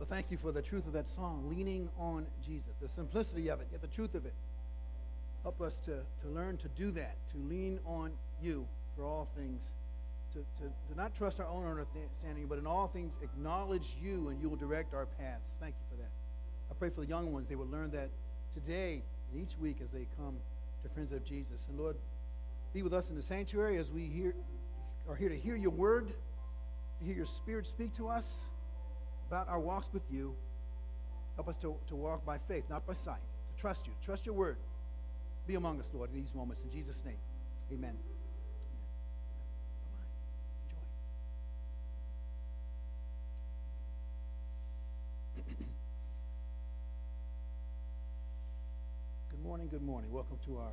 Well, thank you for the truth of that song, Leaning on Jesus, the simplicity of it, yet the truth of it. Help us to, to learn to do that, to lean on you for all things, to, to, to not trust our own understanding, but in all things acknowledge you and you will direct our paths. Thank you for that. I pray for the young ones, they will learn that today and each week as they come to Friends of Jesus. And Lord, be with us in the sanctuary as we hear, are here to hear your word, to hear your spirit speak to us about our walks with you. Help us to, to walk by faith, not by sight, to trust you, trust your word. Be among us, Lord, in these moments. In Jesus' name, amen. good morning, good morning. Welcome to our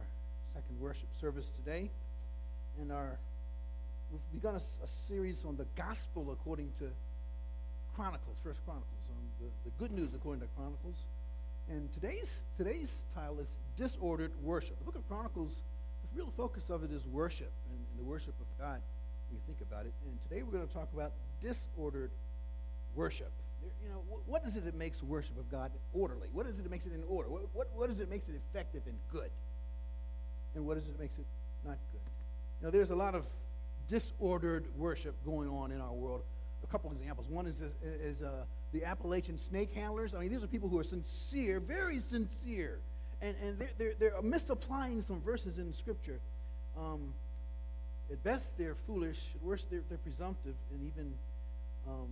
second worship service today. And our we've begun a, a series on the gospel according to Chronicles, First Chronicles, um, the, the good news according to Chronicles. And today's today's title is disordered worship. The book of Chronicles, the real focus of it is worship and, and the worship of God. When you think about it, and today we're going to talk about disordered worship. You know, what, is it that makes worship of God orderly? What is it that makes it in order? What, what, what is it that makes it effective and good? And what is it that makes it not good? You know, there's a lot of disordered worship going on in our world a couple examples. One is, is uh, the Appalachian snake handlers. I mean, these are people who are sincere, very sincere, and, and they're, they're, they're misapplying some verses in Scripture. Um, at best, they're foolish. At worst, they're, they're presumptive and even um,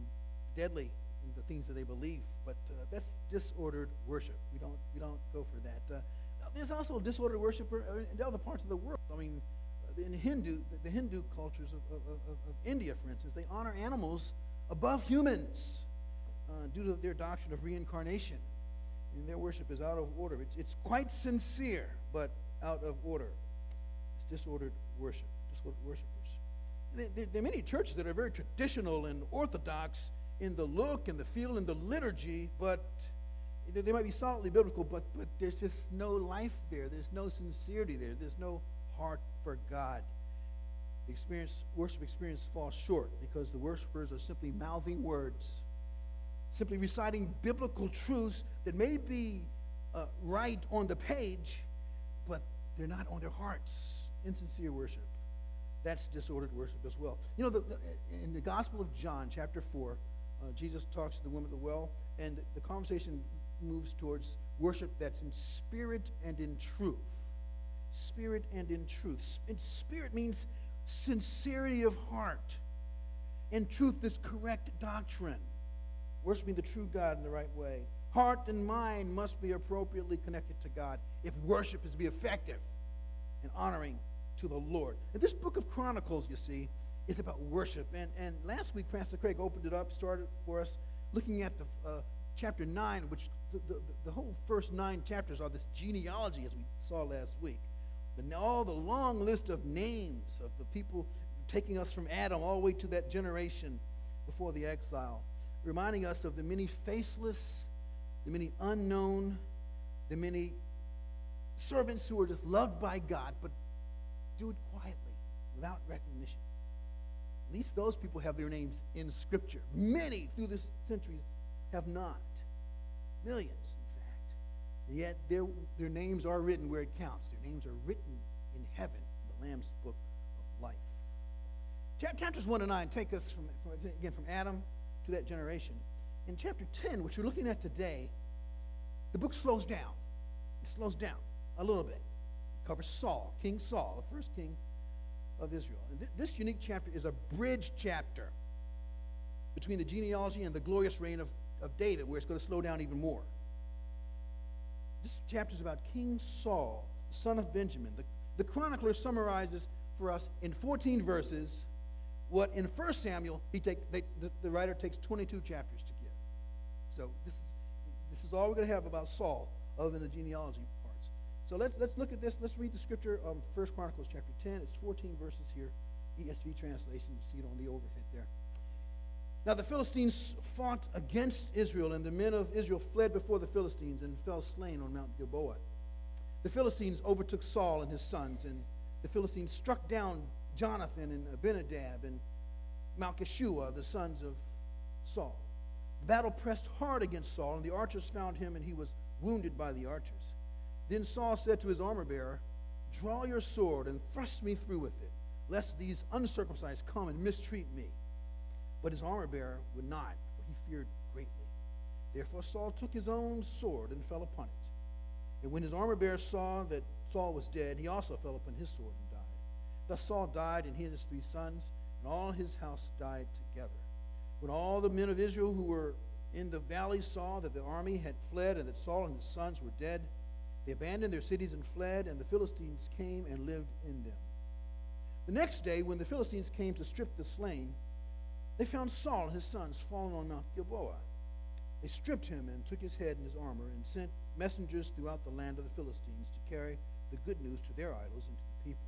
deadly in the things that they believe. But uh, that's disordered worship. We don't, we don't go for that. Uh, there's also disordered worship in other parts of the world. I mean, in Hindu, the Hindu cultures of, of, of, of India, for instance, they honor animals above humans uh, due to their doctrine of reincarnation. And their worship is out of order. It's, it's quite sincere, but out of order. It's disordered worship, disordered worshipers. There, there, are many churches that are very traditional and orthodox in the look and the feel and the liturgy, but they might be solidly biblical, but, but there's just no life there. There's no sincerity there. There's no heart for God. The experience, worship experience falls short because the worshipers are simply mouthing words, simply reciting biblical truths that may be uh, right on the page, but they're not on their hearts. Insincere worship. That's disordered worship as well. You know, the, the, in the Gospel of John, chapter 4, uh, Jesus talks to the woman at the well, and the conversation moves towards worship that's in spirit and in truth spirit and in truth. In spirit means sincerity of heart. In truth, this correct doctrine. Worshiping the true God in the right way. Heart and mind must be appropriately connected to God if worship is to be effective and honoring to the Lord. And this book of Chronicles, you see, is about worship. And, and last week, Pastor Craig opened it up, started for us looking at the uh, chapter 9, which the, the, the whole first nine chapters are this genealogy, as we saw last week the, all the long list of names of the people taking us from Adam all the way to that generation before the exile, reminding us of the many faceless, the many unknown, the many servants who are just loved by God, but do it quietly, without recognition. At least those people have their names in Scripture. Many through the centuries have not. Millions. Yet their, their names are written where it counts. Their names are written in heaven, in the Lamb's book of life. Chapters 1 and 9 take us, from, from, again, from Adam to that generation. In chapter 10, which we're looking at today, the book slows down. It slows down a little bit. It covers Saul, King Saul, the first king of Israel. And th- this unique chapter is a bridge chapter between the genealogy and the glorious reign of, of David, where it's going to slow down even more. This chapter is about King Saul, son of Benjamin. The, the chronicler summarizes for us in 14 verses what in 1 Samuel he take, they, the, the writer takes 22 chapters to give. So this is, this is all we're going to have about Saul, other than the genealogy parts. So let's, let's look at this. Let's read the scripture of 1 Chronicles chapter 10. It's 14 verses here, ESV translation. You see it on the overhead there. Now the Philistines fought against Israel, and the men of Israel fled before the Philistines and fell slain on Mount Gilboa. The Philistines overtook Saul and his sons, and the Philistines struck down Jonathan and Abinadab and Malchishua, the sons of Saul. The battle pressed hard against Saul, and the archers found him, and he was wounded by the archers. Then Saul said to his armor bearer, Draw your sword and thrust me through with it, lest these uncircumcised come and mistreat me. But his armor bearer would not, for he feared greatly. Therefore Saul took his own sword and fell upon it. And when his armor bearer saw that Saul was dead, he also fell upon his sword and died. Thus Saul died, and he and his three sons, and all his house died together. When all the men of Israel who were in the valley saw that the army had fled and that Saul and his sons were dead, they abandoned their cities and fled, and the Philistines came and lived in them. The next day, when the Philistines came to strip the slain, they found Saul and his sons fallen on Mount Gilboa. They stripped him and took his head and his armor and sent messengers throughout the land of the Philistines to carry the good news to their idols and to the people.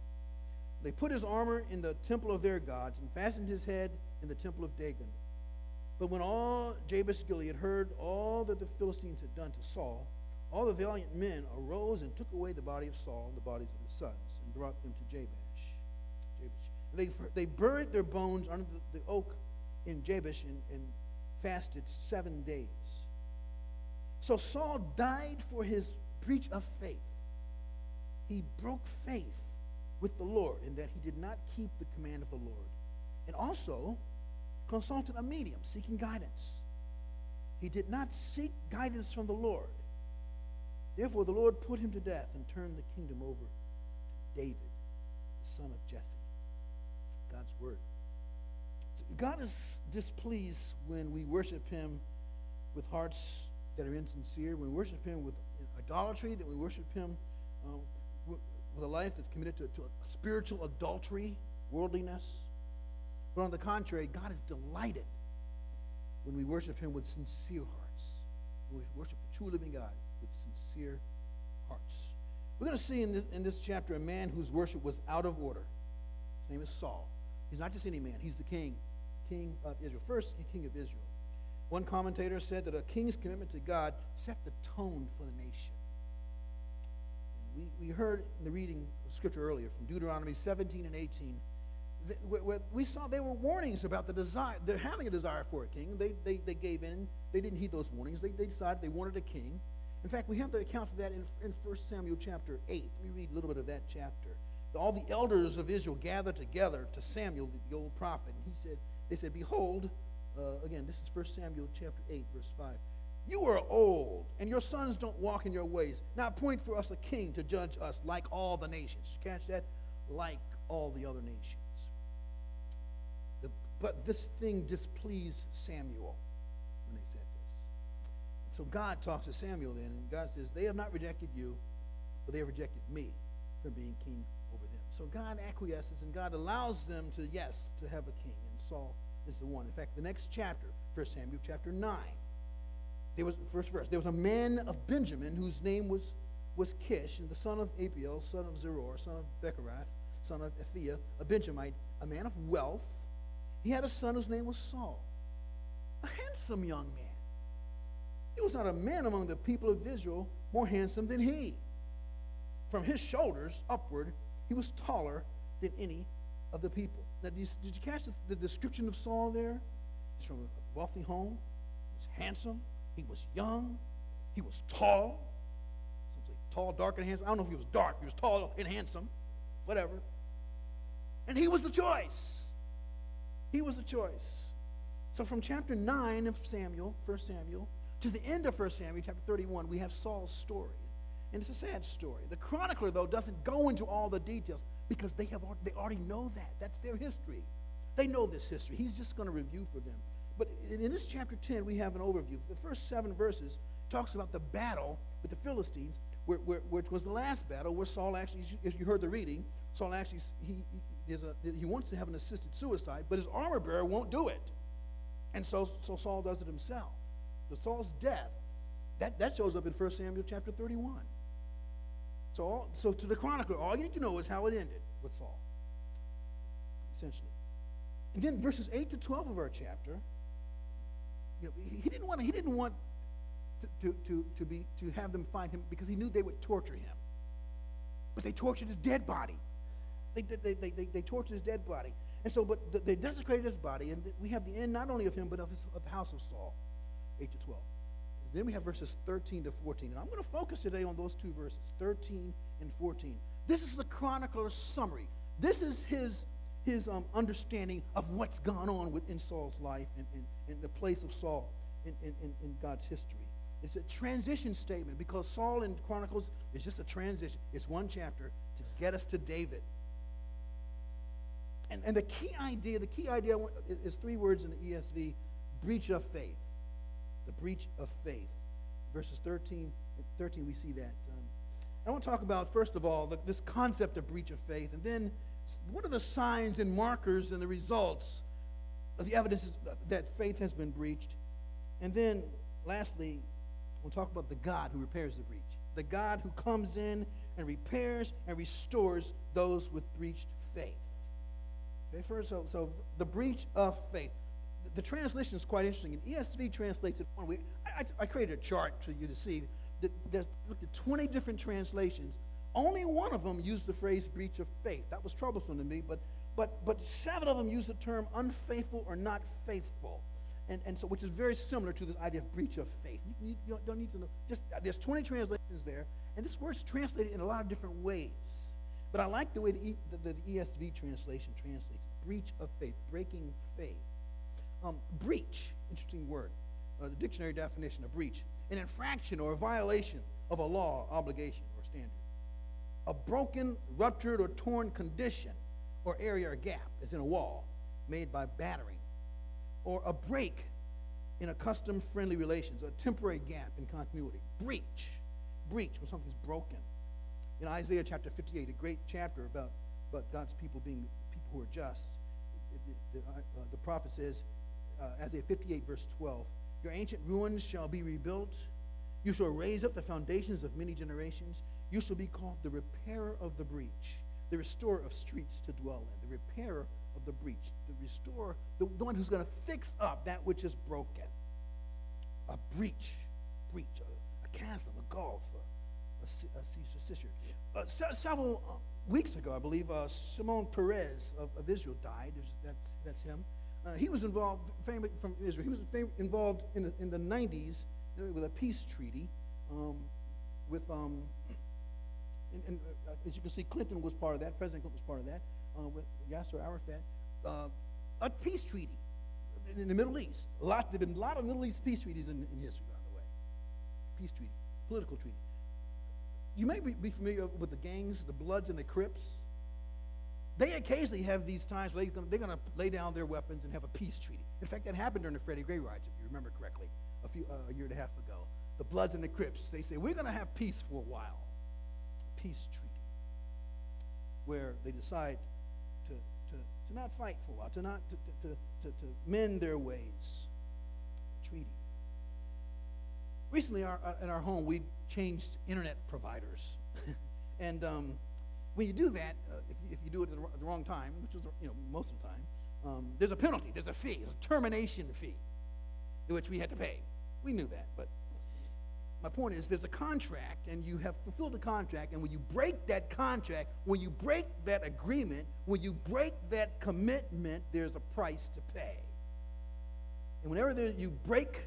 They put his armor in the temple of their gods and fastened his head in the temple of Dagon. But when all Jabesh Gilead heard all that the Philistines had done to Saul, all the valiant men arose and took away the body of Saul and the bodies of his sons and brought them to Jabesh. Jabesh. They, they buried their bones under the, the oak in Jabesh and, and fasted seven days. So Saul died for his breach of faith. He broke faith with the Lord in that he did not keep the command of the Lord. And also consulted a medium seeking guidance. He did not seek guidance from the Lord. Therefore, the Lord put him to death and turned the kingdom over to David, the son of Jesse. God's word. God is displeased when we worship Him with hearts that are insincere, when we worship Him with idolatry, that we worship Him uh, with, a life that's committed to, to a spiritual adultery, worldliness. But on the contrary, God is delighted when we worship Him with sincere hearts. When we worship the true living God with sincere hearts. We're going to see in this, in this chapter a man whose worship was out of order. His name is Saul. He's not just any man, he's the king, king of Israel. First, king of Israel. One commentator said that a king's commitment to God set the tone for the nation. we, we heard in the reading of scripture earlier from Deuteronomy 17 and 18 we saw they were warnings about the desire, they're having a desire for a king. They, they, they gave in. They didn't heed those warnings. They, they decided they wanted a king. In fact, we have the account for that in, in 1 Samuel chapter 8. Let me read a little bit of that chapter. All the elders of Israel gathered together to Samuel, the old prophet, and he said, they said, Behold, uh, again, this is 1 Samuel chapter 8, verse 5. You are old, and your sons don't walk in your ways. Now appoint for us a king to judge us like all the nations. Catch that? Like all the other nations. The, but this thing displeased Samuel when they said this. So God talks to Samuel then, and God says, They have not rejected you, but they have rejected me from being king. So God acquiesces, and God allows them to, yes, to have a king. And Saul is the one. In fact, the next chapter, 1 Samuel chapter 9, there was, first verse, there was a man of Benjamin whose name was, was Kish, and the son of Abiel, son of Zeror, son of Bechorath, son of Aphiah, a Benjamite, a man of wealth. He had a son whose name was Saul, a handsome young man. He was not a man among the people of Israel more handsome than he. From his shoulders upward, he was taller than any of the people. Now, did you, did you catch the, the, description of Saul there? He's from a wealthy home. He was handsome. He was young. He was tall. Tall, dark, and handsome. I don't know if he was dark. He was tall and handsome. Whatever. And he was the choice. He was the choice. So from chapter 9 of Samuel, 1 Samuel, to the end of 1 Samuel, chapter 31, we have Saul's story. And it's a sad story. The chronicler, though, doesn't go into all the details because they, have, they already know that. That's their history. They know this history. He's just going to review for them. But in this chapter 10, we have an overview. The first seven verses talks about the battle with the Philistines, where, where, which was the last battle where Saul actually, as you heard the reading, Saul actually, he, he, a, he wants to have an assisted suicide, but his armor bearer won't do it. And so, so Saul does it himself. The Saul's death, that, that shows up in 1 Samuel chapter 31. So, so to the chronicler, all you need to know is how it ended with Saul, essentially. And then verses 8 to 12 of our chapter, you know, he didn't want, he didn't want to, to, to, to, be, to have them find him because he knew they would torture him. But they tortured his dead body. They, they, they, they, they tortured his dead body. And so, but they desecrated his body, and we have the end not only of him, but of, his, of the house of Saul. 8 to 12. Then we have verses 13 to 14. And I'm going to focus today on those two verses, 13 and 14. This is the chronicler's summary. This is his, his um, understanding of what's gone on within Saul's life and, and, and the place of Saul in, in, in God's history. It's a transition statement because Saul in Chronicles is just a transition. It's one chapter to get us to David. And, and the key idea, the key idea is three words in the ESV breach of faith. The breach of faith. Verses 13 13, we see that. Um, I want to talk about, first of all, the, this concept of breach of faith, and then what are the signs and markers and the results of the evidence that faith has been breached. And then, lastly, we'll talk about the God who repairs the breach. The God who comes in and repairs and restores those with breached faith. Okay, first, so, so the breach of faith. The, translation is quite interesting. And ESV translates it one way. I, I, I created a chart for you to see. That there's looked at 20 different translations. Only one of them used the phrase breach of faith. That was troublesome to me, but, but, but seven of them use the term unfaithful or not faithful. And, and so, which is very similar to this idea of breach of faith. You, you don't need to know. Just uh, there's 20 translations there, and this word's translated in a lot of different ways. But I like the way the, the, the ESV translation translates breach of faith, breaking faith. Um, breach, interesting word. Uh, the dictionary definition of breach an infraction or a violation of a law, obligation, or standard. A broken, ruptured, or torn condition or area or gap, as in a wall, made by battering. Or a break in a custom friendly relations, a temporary gap in continuity. Breach. Breach when something's broken in Isaiah chapter 58, a great chapter about, about God's people being people who are just. The, uh, the prophet says, uh, Isaiah 58, verse 12, Your ancient ruins shall be rebuilt. You shall raise up the foundations of many generations. You shall be called the repairer of the breach, the restorer of streets to dwell in, the repairer of the breach, the restorer, the, the one who's going to fix up that which is broken. A breach, breach, a, a chasm, a gulf, a, a, a fissure. Uh, se- several uh, weeks ago, I believe, uh, Shimon Peres of, of Israel died. That's, that's him. Uh, he was involved, famous from Israel, he was fam- involved in the, in the 90s with a peace treaty um, with, um, and, and uh, as you can see, Clinton was part of that, President Clinton was part of that, uh, with Yasser Arafat. a peace treaty in the Middle East. A lot, there have been a lot of Middle East peace treaties in, in history, by the way. Peace treaty, political treaty you may be familiar with the gangs, the Bloods and the Crips. They occasionally have these times where they're going to lay down their weapons and have a peace treaty. In fact, that happened during the Freddie Gray riots, if you remember correctly, a, few, uh, a year and a half ago. The Bloods and the Crips, they say, we're going to have peace for a while. A peace treaty. Where they decide to, to, to not fight for a while, to, not, to, to, to, to mend their ways. Treaty. Recently, our, uh, in our home, we changed internet providers. and um, when you do that, uh, if, you, if you do it at the, wrong time, which is you know most of the time, um, there's a penalty, there's a fee, a termination fee, which we had to pay. We knew that, but my point is there's a contract, and you have fulfilled the contract, and when you break that contract, when you break that agreement, when you break that commitment, there's a price to pay. And whenever there, you break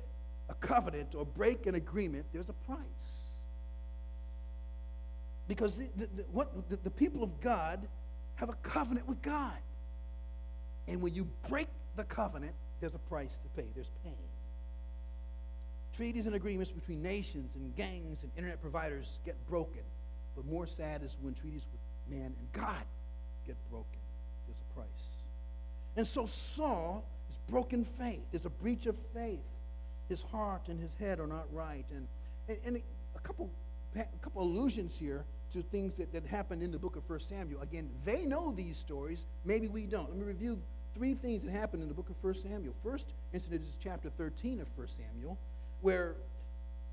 a covenant or break an agreement, there's a price. Because the, the, the what, the, the people of God have a covenant with God. And when you break the covenant, there's a price to pay. There's pain. Treaties and agreements between nations and gangs and internet providers get broken. But more sad is when treaties with man and God get broken. There's a price. And so Saul is broken faith. There's a breach of faith his heart and his head are not right. And, and, and a couple a couple allusions here to things that, that happened in the book of 1 Samuel. Again, they know these stories. Maybe we don't. Let me review three things that happened in the book of 1 Samuel. First incident is chapter 13 of 1 Samuel, where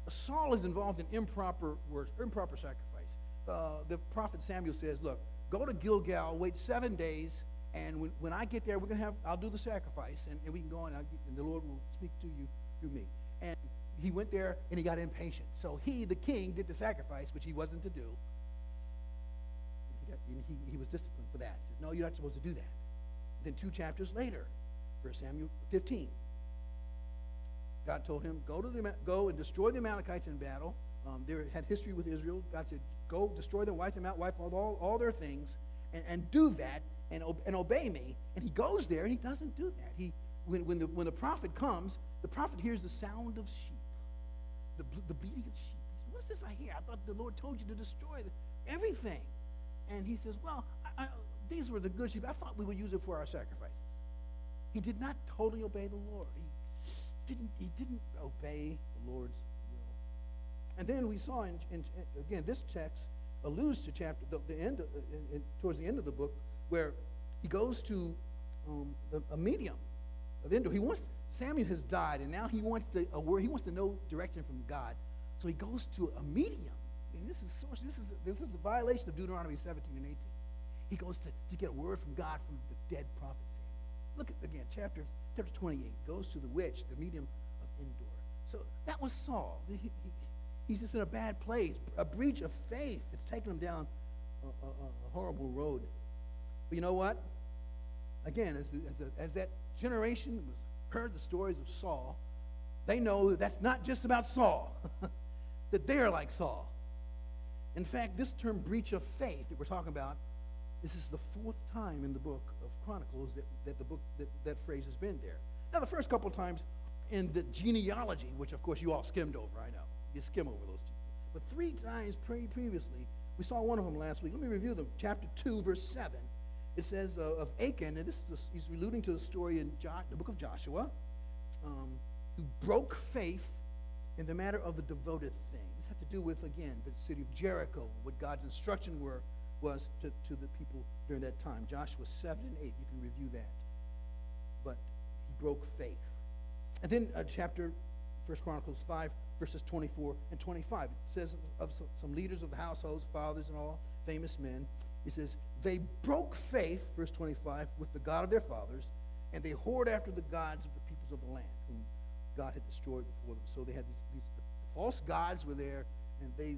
Saul is involved in improper improper sacrifice. Uh, the prophet Samuel says, Look, go to Gilgal, wait seven days, and when, when I get there, we're to have, I'll do the sacrifice, and, and we can go on, and, and the Lord will speak to you through me. And he went there and he got impatient. So he, the king, did the sacrifice, which he wasn't to do. He, got, he, he was disciplined for that. Said, no, you're not supposed to do that. Then two chapters later, 1 Samuel 15, God told him, go to the go and destroy the Amalekites in battle. Um, they had history with Israel. God said, go destroy them, wipe them out, wipe all, all, their things, and, and do that and, and obey me. And he goes there and he doesn't do that. He, when, when, the, when the prophet comes, the prophet hears the sound of sheep, the, the bleating of sheep. What's this I hear? I thought the Lord told you to destroy everything. And he says, Well, I, I, these were the good sheep. I thought we would use it for our sacrifices. He did not totally obey the Lord. He didn't, he didn't obey the Lord's will. And then we saw, in, in, again, this text alludes to chapter, the, the end, of, in, in, towards the end of the book, where he goes to um, the, a medium of Endor. He wants, Samuel has died, and now he wants to, a word, he wants to know direction from God. So he goes to a medium. And this is, source, this is, this is a violation of Deuteronomy 17 and 18. He goes to, to get a word from God from the dead prophet Samuel. Look at, again, chapter, chapter 28 goes to the witch, the medium of Endor. So that was Saul. He, he, he's just in a bad place, a breach of faith. It's taken him down a, a, a horrible road. But you know what? Again, as, as, as that generation was heard the stories of Saul, they know that that's not just about Saul, that they're like Saul. In fact, this term breach of faith that we're talking about, this is the fourth time in the book of Chronicles that, that the book that, that phrase has been there. Now, the first couple of times in the genealogy, which of course you all skimmed over, I know. You skim over those two. But three times pre- previously, we saw one of them last week. Let me review them. Chapter 2, verse 7. It says uh, of Achan, and this is a, he's alluding to the story in jo- the book of Joshua, um, who broke faith in the matter of the devoted thing. Had to do with, again, the city of Jericho, what God's instruction were, was to, to the people during that time. Joshua 7 and 8, you can review that. But he broke faith. And then uh, chapter, 1 Chronicles 5, verses 24 and 25. It says of some, some leaders of the households, fathers and all, famous men. He says, they broke faith, verse 25, with the God of their fathers, and they whored after the gods of the peoples of the land, whom God had destroyed before them. So they had these, these the false gods were there, and they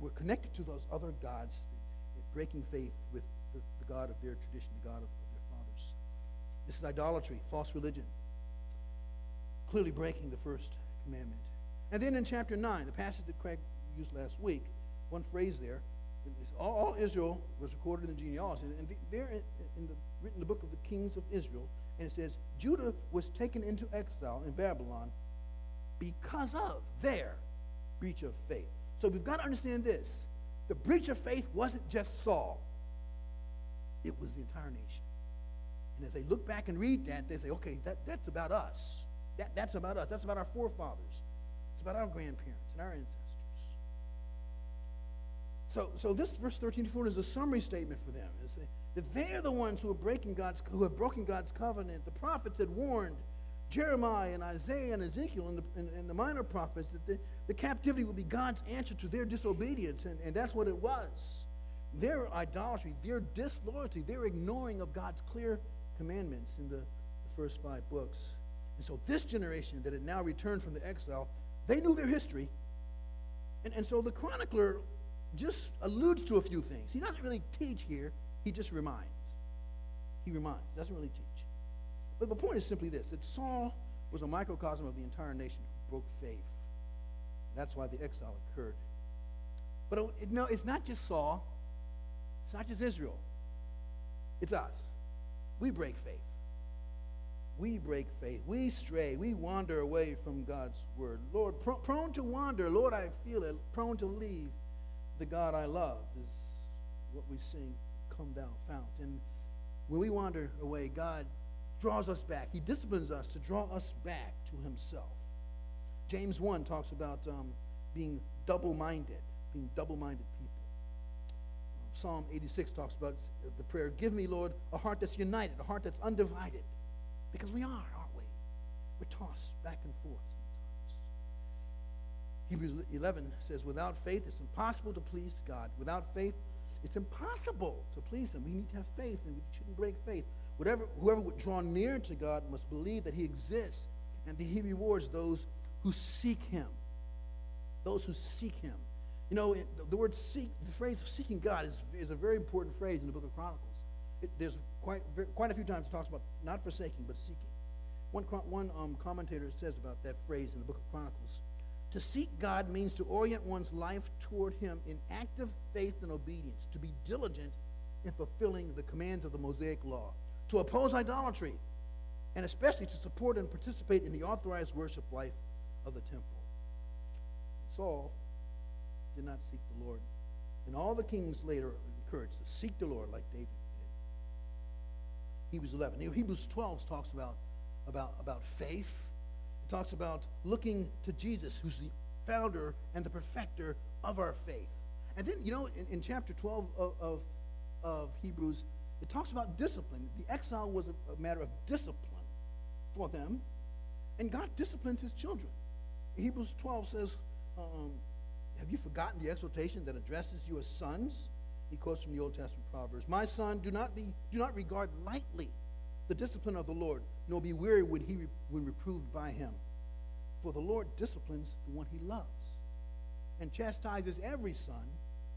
were connected to those other gods, breaking faith with the, God of their tradition, the God of, their fathers. This is idolatry, false religion, clearly breaking the first commandment. And then in chapter 9, the passage that Craig used last week, one phrase there, all, all Israel was recorded in the genealogy, and there in, in the, written the book of the kings of Israel, and it says, Judah was taken into exile in Babylon because of their breach of faith. So we've got to understand this. The breach of faith wasn't just Saul, it was the entire nation. And as they look back and read that, they say, okay, that, that's about us. That, that's about us. That's about our forefathers. It's about our grandparents and our ancestors. So, so this verse 13 to 14 is a summary statement for them. It's that they're the ones who are breaking God's, who have broken God's covenant. The prophets had warned Jeremiah and Isaiah and Ezekiel and the, and, and the minor prophets that the, the captivity would be God's answer to their disobedience, and, and that's what it was. Their idolatry, their disloyalty, their ignoring of God's clear commandments in the, the first five books. And so this generation that had now returned from the exile, they knew their history. And, and so the chronicler just alludes to a few things. He doesn't really teach here, he just reminds. He reminds, doesn't really teach. But the point is simply this that Saul was a microcosm of the entire nation who broke faith. That's why the exile occurred. But it, no, it's not just Saul, it's not just Israel, it's us. We break faith. We break faith. We stray. We wander away from God's word. Lord, pr- prone to wander. Lord, I feel it. Prone to leave the God I love is what we sing, Come Thou Fount. And when we wander away, God draws us back. He disciplines us to draw us back to Himself. James 1 talks about um, being double minded, being double minded people. Psalm 86 talks about the prayer Give me, Lord, a heart that's united, a heart that's undivided. Because we are, aren't we? We're tossed back and forth sometimes. Hebrews 11 says, Without faith, it's impossible to please God. Without faith, it's impossible to please Him. We need to have faith, and we shouldn't break faith. Whatever, whoever would draw near to God must believe that He exists and that He rewards those who seek Him. Those who seek Him. You know, the, word seek, the phrase seeking God is, is a very important phrase in the book of Chronicles. It, there's quite, quite a few times it talks about not forsaking, but seeking. One, one um, commentator says about that phrase in the book of Chronicles to seek God means to orient one's life toward Him in active faith and obedience, to be diligent in fulfilling the commands of the Mosaic law, to oppose idolatry, and especially to support and participate in the authorized worship life of the temple. Saul did not seek the Lord. And all the kings later encouraged to seek the Lord like David did. Hebrews 11. Hebrews 12 talks about, about, about faith. It talks about looking to Jesus, who's the founder and the perfecter of our faith. And then, you know, in, in chapter 12 of, of, of, Hebrews, it talks about discipline. The exile was a, a matter of discipline for them, and God disciplines his children. Hebrews 12 says, um, Have you forgotten the exhortation that addresses you as sons? He quotes from the Old Testament Proverbs My son, do not, be, do not regard lightly the discipline of the Lord, nor be weary when, he, when reproved by him. For the Lord disciplines the one he loves and chastises every son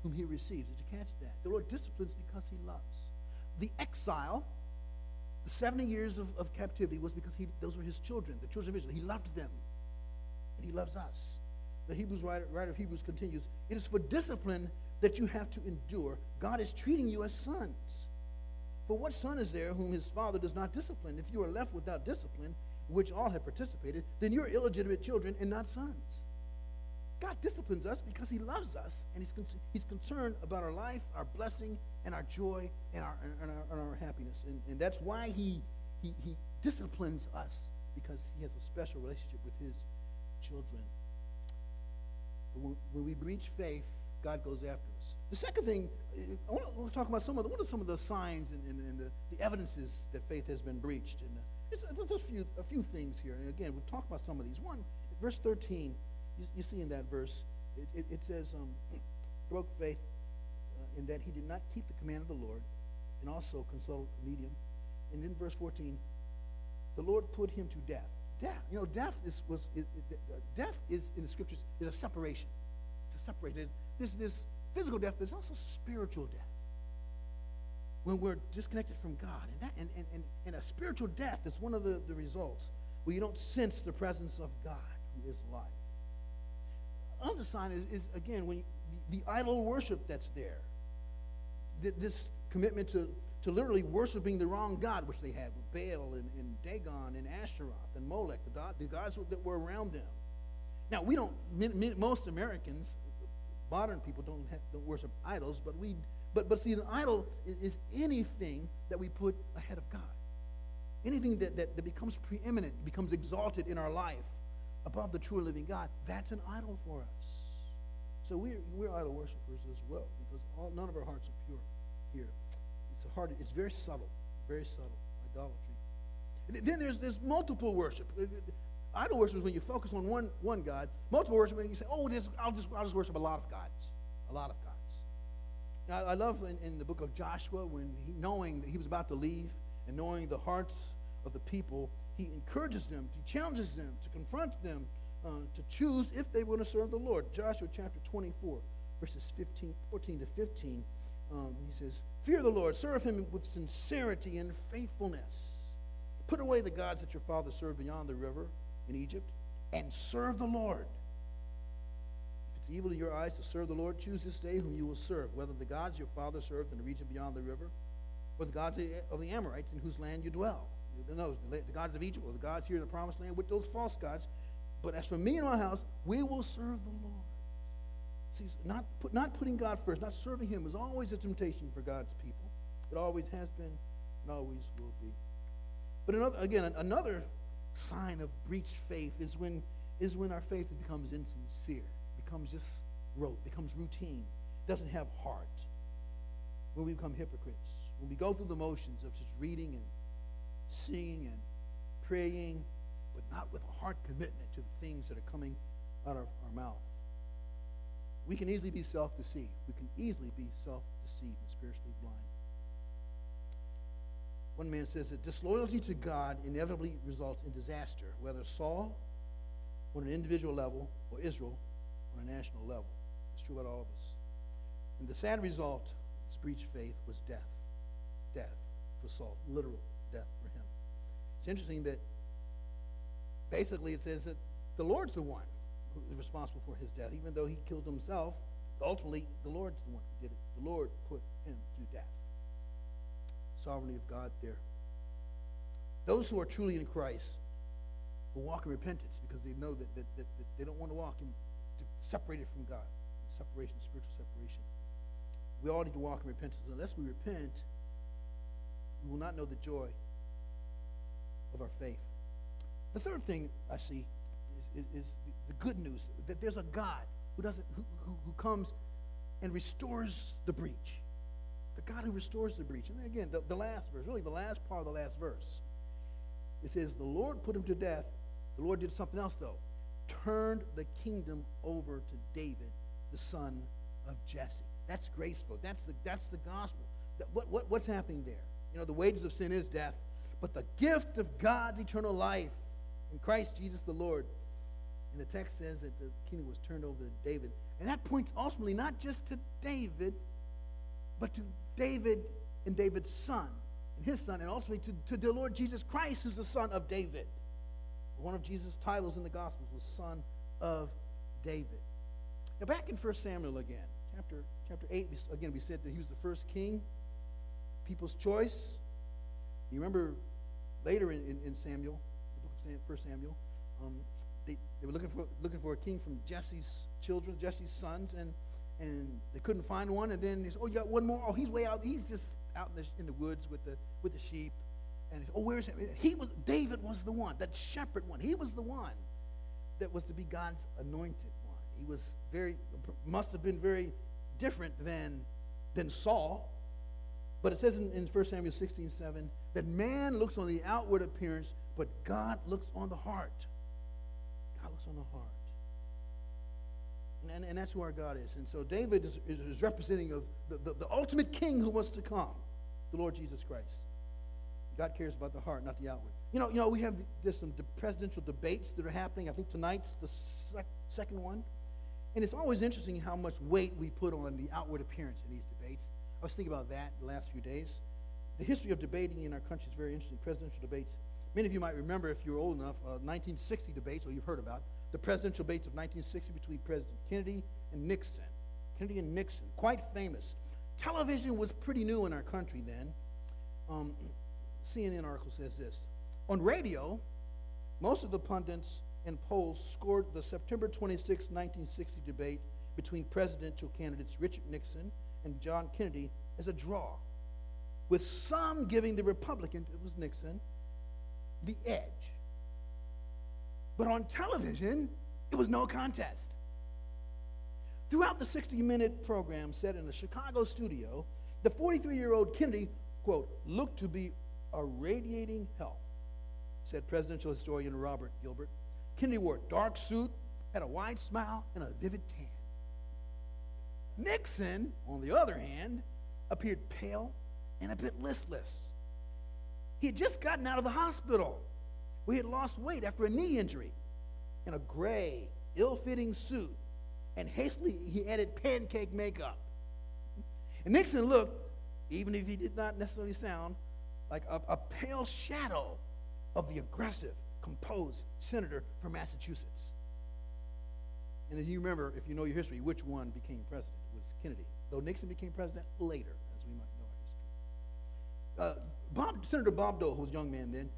whom he receives. Did you catch that? The Lord disciplines because he loves. The exile, the 70 years of, of captivity, was because he, those were his children, the children of Israel. He loved them, and he loves us the Hebrews writer, writer of Hebrews continues, it is for discipline that you have to endure. God is treating you as sons. For what son is there whom his father does not discipline? If you are left without discipline, which all have participated, then you're illegitimate children and not sons. God disciplines us because he loves us and he's, con- he's concerned about our life, our blessing, and our joy and our, and our, and our happiness. And, and that's why he, he, he disciplines us because he has a special relationship with his children when we breach faith, God goes after us. The second thing, I want to talk about some of the, what are some of the signs and, and, and the, the, evidences that faith has been breached. And uh, there's a few, a few things here. And again, we've talked about some of these. One, verse 13, you, you see in that verse, it, it, it says, um, broke faith uh, in that he did not keep the command of the Lord and also consult a medium. And then verse 14, the Lord put him to death death. You know, death is was it, death is in the scriptures is a separation. It's a separated. This this physical death, but it's also spiritual death. When we're disconnected from God, and that and, and, and, and a spiritual death is one of the, the results where you don't sense the presence of God, who is life. Another sign is, is again when you, the, the idol worship that's there. This commitment to to literally worshiping the wrong God, which they had with Baal and, and Dagon and Ashtaroth and Molech, the, the gods that were around them. Now, we don't, most Americans, modern people don't, have, don't worship idols, but we, but, but see, an idol is, is anything that we put ahead of God. Anything that, that, that becomes preeminent, becomes exalted in our life above the true living God, that's an idol for us. So we're, we're idol worshippers as well because all, none of our hearts are pure here a hard, it's very subtle, very subtle, idolatry. Then there's, there's multiple worship. Idol worship is when you focus on one, one God. Multiple worship when you say, oh, this, I'll, just, I'll just worship a lot of gods. A lot of gods. Now, I love in, in the book of Joshua when he, knowing that he was about to leave and knowing the hearts of the people, he encourages them, he challenges them to confront them uh, to choose if they want to serve the Lord. Joshua chapter 24, verses 15, 14 to 15 um, he says, Fear the Lord, serve him with sincerity and faithfulness. Put away the gods that your father served beyond the river in Egypt, and serve the Lord. If it's evil in your eyes to serve the Lord, choose this day whom you will serve, whether the gods your father served in the region beyond the river, or the gods of the Amorites in whose land you dwell. No, the gods of Egypt or the gods here in the promised land with those false gods. But as for me and my house, we will serve the Lord. See, not, put, not putting God first, not serving Him is always a temptation for God's people. It always has been and always will be. But another, again, another sign of breached faith is when, is when our faith becomes insincere, becomes just rote, becomes routine, doesn't have heart. When we become hypocrites, when we go through the motions of just reading and singing and praying, but not with a heart commitment to the things that are coming out of our mouth we can easily be self deceived. We can easily be self deceived and spiritually blind. One man says that disloyalty to God inevitably results in disaster, whether Saul on an individual level or Israel on a national level. It's true about all of us. And the sad result of this breached faith was death. Death for Saul, literal. It's interesting that basically it says that the Lord's the one who is responsible for his death, even though he killed himself. Ultimately, the Lord's the one who did it. The Lord put him to death. Sovereignty of God there. Those who are truly in Christ will walk in repentance because they know that, that, that, that they don't want to walk in separated from God. Separation, spiritual separation. We all need to walk in repentance. Unless we repent, we will not know the joy of our faith. The third thing I see is, is, is the good news that there's a God who doesn't who, who, who comes and restores the breach. The God who restores the breach. And again, the, the last verse, really the last part of the last verse. It says, The Lord put him to death. The Lord did something else though. Turned the kingdom over to David, the son of Jesse. That's graceful. That's the that's the gospel. That, what, what, what's happening there? You know, the wages of sin is death, but the gift of God's eternal life in Christ Jesus the Lord. And the text says that the kingdom was turned over to David. And that points ultimately not just to David, but to David and David's son, and his son, and ultimately to, to the Lord Jesus Christ, who's the son of David. One of Jesus' titles in the Gospels was Son of David. Now, back in 1 Samuel again, chapter, chapter 8, again, we said that he was the first king, people's choice. You remember later in, in, in Samuel, the book of 1 Samuel, um, they, they were looking for, looking for a king from Jesse's children, Jesse's sons, and, and they couldn't find one. And then they said, Oh, you got one more? Oh, he's way out. He's just out in the, in the woods with the, with the sheep. And he said, Oh, where's him? He was, David was the one, that shepherd one. He was the one that was to be God's anointed one. He was very, must have been very different than, than Saul. But it says in, in 1 Samuel 16 7 that man looks on the outward appearance, but God looks on the heart. God looks on the heart. And, and, and that's who our God is. And so David is, is, is representing of the, the, the ultimate king who was to come, the Lord Jesus Christ. God cares about the heart, not the outward. You know, you know, we have there's some presidential debates that are happening. I think tonight's the sec- second one, and it's always interesting how much weight we put on the outward appearance in these debates. I was thinking about that the last few days. The history of debating in our country is very interesting. Presidential debates. Many of you might remember, if you're old enough, uh, 1960 debates, or you've heard about the presidential debates of 1960 between President Kennedy and Nixon. Kennedy and Nixon, quite famous. Television was pretty new in our country then. Um, CNN article says this On radio, most of the pundits and polls scored the September 26, 1960 debate between presidential candidates Richard Nixon and John Kennedy as a draw, with some giving the Republican, it was Nixon, the edge. But on television, it was no contest. Throughout the 60 minute program set in a Chicago studio, the 43 year old Kennedy, quote, looked to be a radiating health, said presidential historian Robert Gilbert. Kennedy wore a dark suit, had a wide smile, and a vivid tan. Nixon, on the other hand, appeared pale and a bit listless. He had just gotten out of the hospital. We had lost weight after a knee injury in a gray, ill fitting suit, and hastily he added pancake makeup. And Nixon looked, even if he did not necessarily sound, like a, a pale shadow of the aggressive, composed senator from Massachusetts. And if you remember, if you know your history, which one became president? It was Kennedy. Though Nixon became president later, as we might know our history. Uh, Bob, Senator Bob Dole, who was a young man then,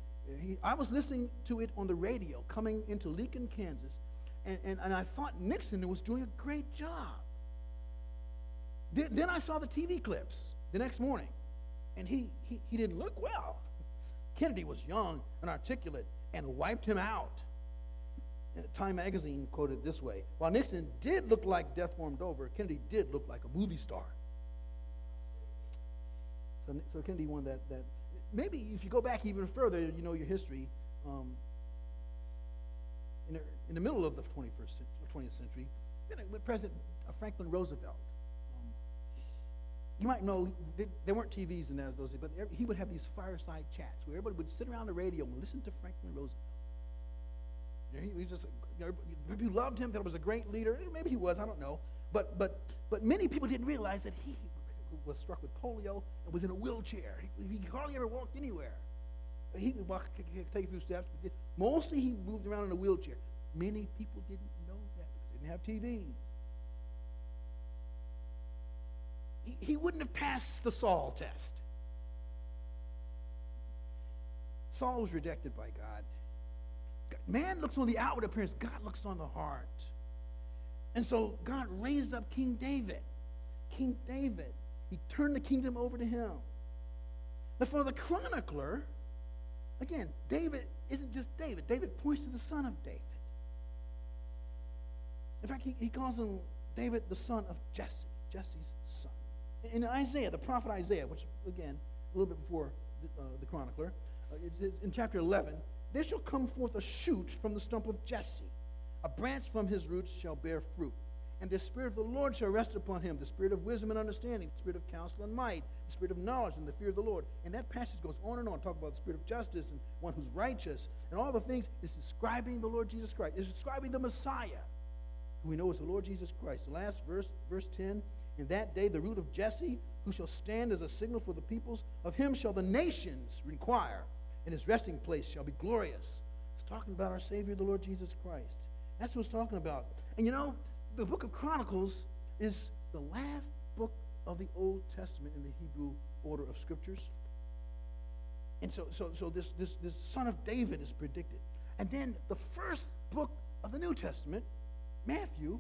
he, I was listening to it on the radio coming into Lincoln, Kansas, and, and, and I thought Nixon was doing a great job. Then, then I saw the TV clips the next morning, and he, he, he didn't look well. Kennedy was young and articulate and wiped him out. Time magazine quoted this way While Nixon did look like death warmed over, Kennedy did look like a movie star. So, so Kennedy won that, that. Maybe if you go back even further, you know your history. Um, in, the, in the middle of the 21st century, 20th century, then President Franklin Roosevelt you might know there weren't TVs in those days, but he would have these fireside chats where everybody would sit around the radio and listen to Franklin Roosevelt. He was just you people loved him. He was a great leader. Maybe he was. I don't know. But but but many people didn't realize that he was struck with polio and was in a wheelchair. He, he hardly ever walked anywhere. He could walk, take a few steps. But mostly he moved around in a wheelchair. Many people didn't know that because they didn't have TVs. He, he wouldn't have passed the Saul test. Saul was rejected by God. Man looks on the outward appearance, God looks on the heart. And so God raised up King David. King David. He turned the kingdom over to him. Now, for the chronicler, again, David isn't just David. David points to the son of David. In fact, he, he calls him David the son of Jesse, Jesse's son. In Isaiah, the prophet Isaiah, which, again, a little bit before the, uh, the chronicler, uh, in chapter 11, there shall come forth a shoot from the stump of Jesse. A branch from his roots shall bear fruit. And the Spirit of the Lord shall rest upon him the Spirit of wisdom and understanding, the Spirit of counsel and might, the Spirit of knowledge and the fear of the Lord. And that passage goes on and on, talking about the Spirit of justice and one who's righteous and all the things. It's describing the Lord Jesus Christ, it's describing the Messiah, who we know is the Lord Jesus Christ. The last verse, verse 10 In that day, the root of Jesse, who shall stand as a signal for the peoples, of him shall the nations inquire and his resting place shall be glorious. It's talking about our Savior, the Lord Jesus Christ. That's what it's talking about. And you know, the book of Chronicles is the last book of the Old Testament in the Hebrew order of scriptures. And so, so, so this, this, this son of David is predicted. And then the first book of the New Testament, Matthew,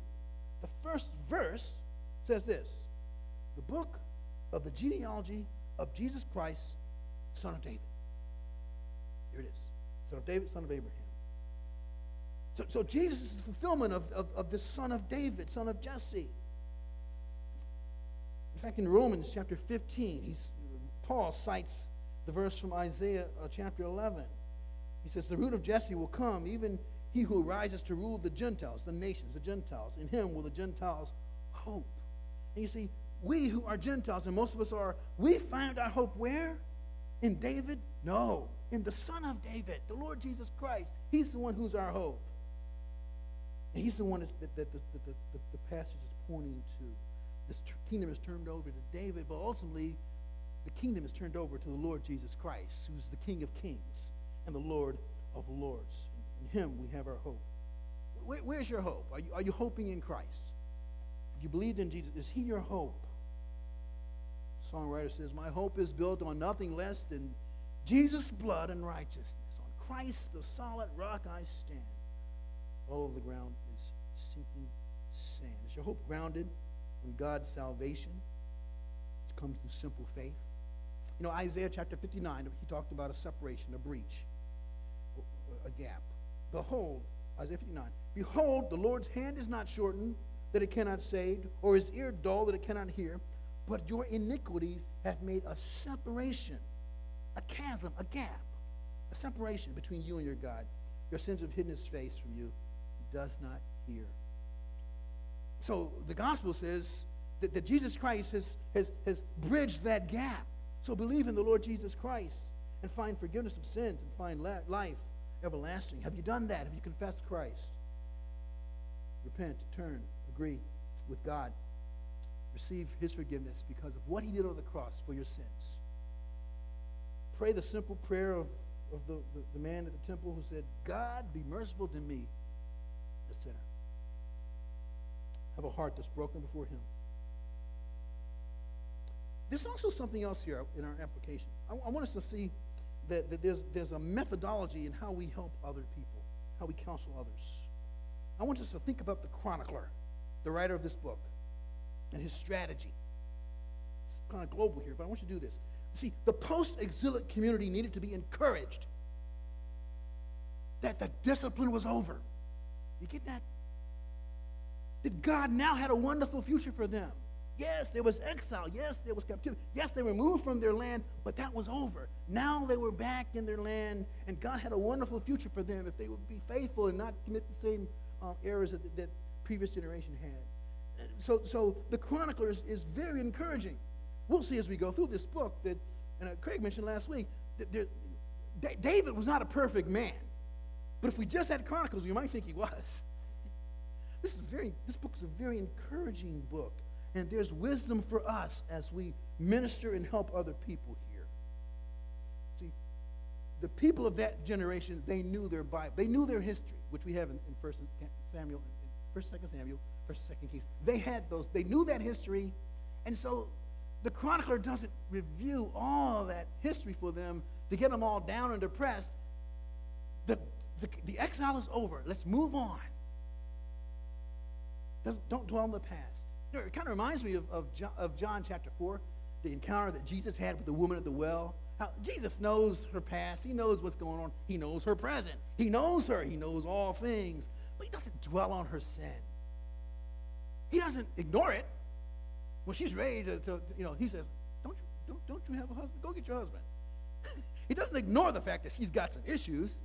the first verse says this the book of the genealogy of Jesus Christ, son of David. Here it is. Son of David, son of Abraham. So, so Jesus is the fulfillment of, of, of the son of David, son of Jesse. In fact, in Romans chapter 15, he's, Paul cites the verse from Isaiah uh, chapter 11. He says, The root of Jesse will come, even he who rises to rule the Gentiles, the nations, the Gentiles. In him will the Gentiles hope. And you see, we who are Gentiles, and most of us are, we find our hope where? In David? No in the Son of David, the Lord Jesus Christ. He's the one who's our hope. And he's the one that, that, that, the, the, the, passage is pointing to. This kingdom is turned over to David, but ultimately, the kingdom is turned over to the Lord Jesus Christ, who's the King of kings and the Lord of lords. In him we have our hope. Where, where's your hope? Are you, are you hoping in Christ? If you believed in Jesus, is he your hope? The songwriter says, My hope is built on nothing less than Jesus' blood and righteousness. On Christ, the solid rock, I stand. All of the ground is sinking sand. Is your hope grounded in God's salvation? It comes through simple faith. You know, Isaiah chapter 59, he talked about a separation, a breach, a gap. Behold, Isaiah 59, behold, the Lord's hand is not shortened that it cannot save, or his ear dull that it cannot hear, but your iniquities have made a separation a chasm, a gap, a separation between you and your God. Your sins have hidden his face from you. Does not hear. So the gospel says that, that Jesus Christ has, has, has bridged that gap. So believe in the Lord Jesus Christ and find forgiveness of sins and find la- life everlasting. Have you done that? Have you confessed Christ? Repent, turn, agree with God. Receive his forgiveness because of what he did on the cross for your sins pray the simple prayer of, of the, the, the man at the temple who said, God, be merciful to me, a sinner. Have a heart that's broken before him. There's also something else here in our application. I, I want us to see that, that there's, there's a methodology in how we help other people, how we counsel others. I want us to think about the chronicler, the writer of this book, and his strategy. It's kind of global here, but I want you to do this. See, the post exilic community needed to be encouraged that the discipline was over. You get that? That God now had a wonderful future for them. Yes, there was exile. Yes, there was captivity. Yes, they were moved from their land, but that was over. Now they were back in their land, and God had a wonderful future for them if they would be faithful and not commit the same uh, errors that, that previous generation had. So, so the chronicler is, is very encouraging we'll see as we go through this book that, and uh, Craig mentioned last week, that there, David was not a perfect man. But if we just had Chronicles, we might think he was. This is very, this book is a very encouraging book. And there's wisdom for us as we minister and help other people here. See, the people of that generation, they knew their Bible. They knew their history, which we have in, in First Samuel, in First, Second Samuel, First, Second Kings. They had those. They knew that history, and so the chronicler doesn't review all that history for them to get them all down and depressed. The, the, the exile is over. Let's move on. Doesn't, don't dwell on the past. You know, it kind of reminds me of, of, John, of John chapter 4, the encounter that Jesus had with the woman at the well. How Jesus knows her past. He knows what's going on. He knows her present. He knows her. He knows all things. But he doesn't dwell on her sin. He doesn't ignore it. When she's ready to, to you know, he says, don't you, don't, don't you have a husband? Go get your husband. he doesn't ignore the fact that she's got some issues,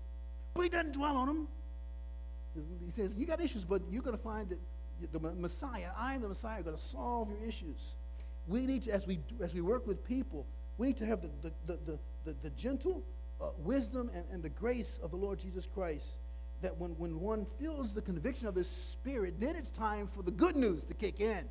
he doesn't dwell on them. He says, you got issues, but you're going to find that the Messiah, I am the Messiah, are going to solve your issues. We need to, as we, as we work with people, we need to have the, the, the, the, the, the gentle uh, wisdom and, and the grace of the Lord Jesus Christ that when, when one feels the conviction of the Spirit, then it's time for the good news to kick in.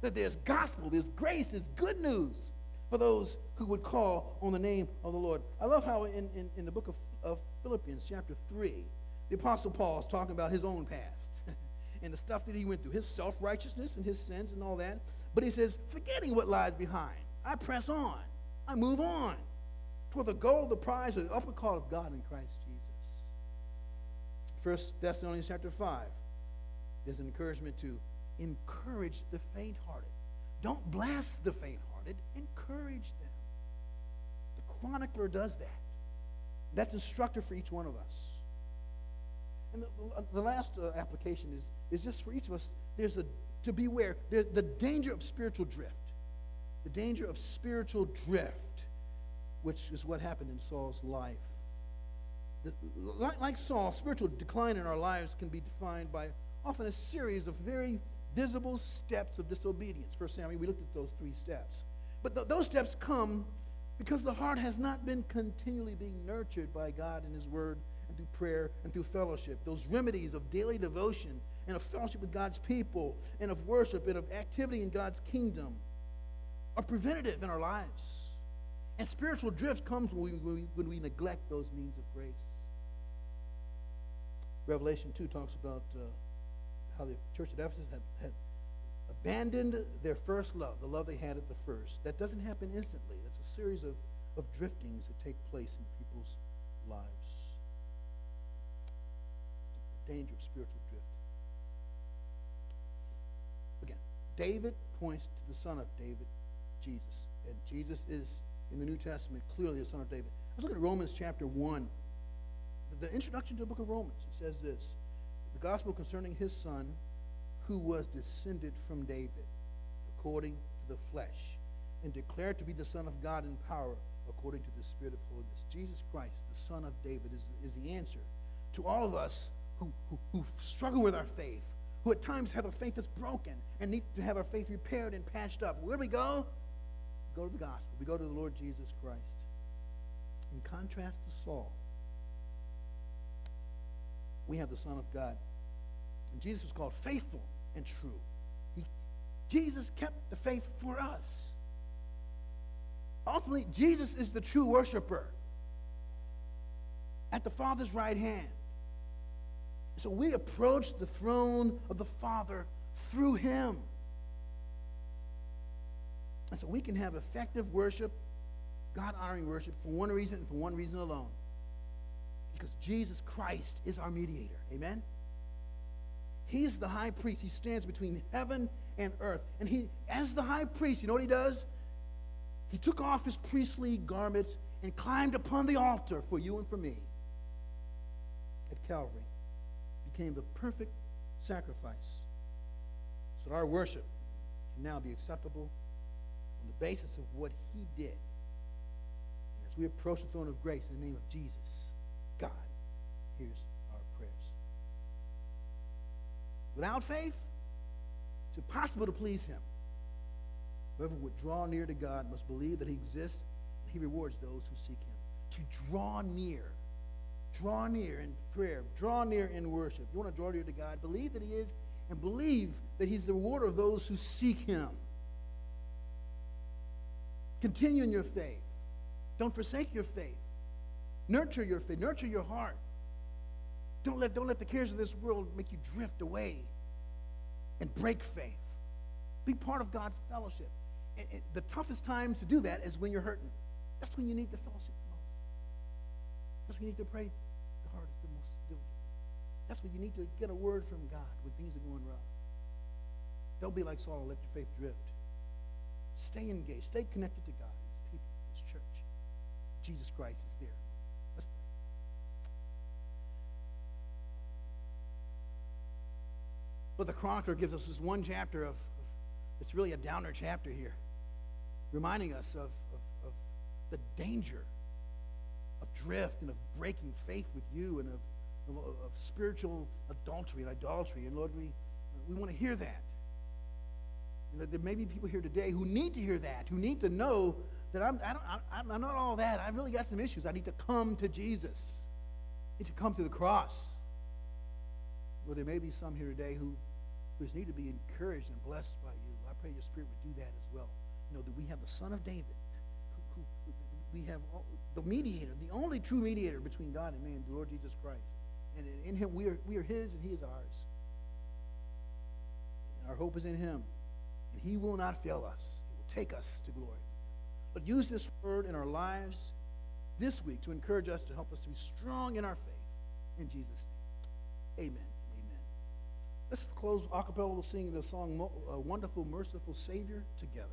That there's gospel, there's grace, there's good news for those who would call on the name of the Lord. I love how in, in, in the book of, of Philippians, chapter 3, the Apostle Paul is talking about his own past and the stuff that he went through, his self righteousness and his sins and all that. But he says, forgetting what lies behind, I press on, I move on toward the goal, the prize, of the upper call of God in Christ Jesus. First Thessalonians chapter 5 is an encouragement to encourage the faint hearted. Don't blast the faint hearted, encourage them. The chronicler does that. That's instructive for each one of us. And the, the last uh, application is, is just for each of us. There's a to beware the, the danger of spiritual drift. The danger of spiritual drift, which is what happened in Saul's life. The, like, like Saul, spiritual decline in our lives can be defined by often a series of very visible steps of disobedience. First Samuel, we looked at those three steps. But th- those steps come because the heart has not been continually being nurtured by God and His Word and through prayer and through fellowship. Those remedies of daily devotion and of fellowship with God's people and of worship and of activity in God's kingdom are preventative in our lives. And spiritual drift comes when we, when we, when we neglect those means of grace. Revelation 2 talks about uh, how the church at Ephesus had, had abandoned their first love, the love they had at the first. That doesn't happen instantly. That's a series of, of driftings that take place in people's lives. The danger of spiritual drift. Again, David points to the son of David, Jesus. And Jesus is, in the New Testament, clearly the son of David. Let's look at Romans chapter 1. The, the introduction to the book of Romans. It says this the gospel concerning his son, who was descended from David, according to the flesh, and declared to be the Son of God in power, according to the Spirit of holiness. Jesus Christ, the Son of David, is, is the answer to all of us who, who, who struggle with our faith, who at times have a faith that's broken and need to have our faith repaired and patched up. Where do we go? We go to the gospel. We go to the Lord Jesus Christ. In contrast to Saul, we have the Son of God. And Jesus was called faithful and true. He, Jesus kept the faith for us. Ultimately, Jesus is the true worshiper at the Father's right hand. So we approach the throne of the Father through Him. And so we can have effective worship, God honoring worship, for one reason and for one reason alone because Jesus Christ is our mediator. Amen? He's the high priest. He stands between heaven and earth. And he, as the high priest, you know what he does? He took off his priestly garments and climbed upon the altar for you and for me at Calvary. Became the perfect sacrifice. So that our worship can now be acceptable on the basis of what he did. As we approach the throne of grace in the name of Jesus, God hears our prayers. Without faith, it's impossible to please Him. Whoever would draw near to God must believe that He exists and He rewards those who seek Him. To draw near, draw near in prayer, draw near in worship. You want to draw near to God? Believe that He is, and believe that He's the rewarder of those who seek Him. Continue in your faith. Don't forsake your faith. Nurture your faith, nurture your heart. Don't let, don't let the cares of this world make you drift away and break faith. Be part of God's fellowship. And, and the toughest times to do that is when you're hurting. That's when you need the fellowship the most. That's when you need to pray the hardest, the most diligently. That's when you need to get a word from God when things are going rough. Don't be like Saul let your faith drift. Stay engaged. Stay connected to God His people, His church. Jesus Christ is there. But the chronicler gives us this one chapter of, of it's really a downer chapter here, reminding us of, of, of the danger of drift and of breaking faith with you and of, of, of spiritual adultery and idolatry. And Lord, we, we want to hear that. And that there may be people here today who need to hear that, who need to know that I'm, I don't, I'm, I'm not all that. I've really got some issues. I need to come to Jesus. I need to come to the cross. Well, there may be some here today who, who need to be encouraged and blessed by you. I pray your Spirit would do that as well. You know, that we have the Son of David. Who, who, we have all, the mediator, the only true mediator between God and man, the Lord Jesus Christ. And in, him, we are, we are his and he is ours. And our hope is in him. And he will not fail us. He will take us to glory. But use this word in our lives this week to encourage us, to help us to be strong in our faith. In Jesus' name. Amen. Let's close a cappella. We'll sing the song, uh, Wonderful, Merciful Savior, together.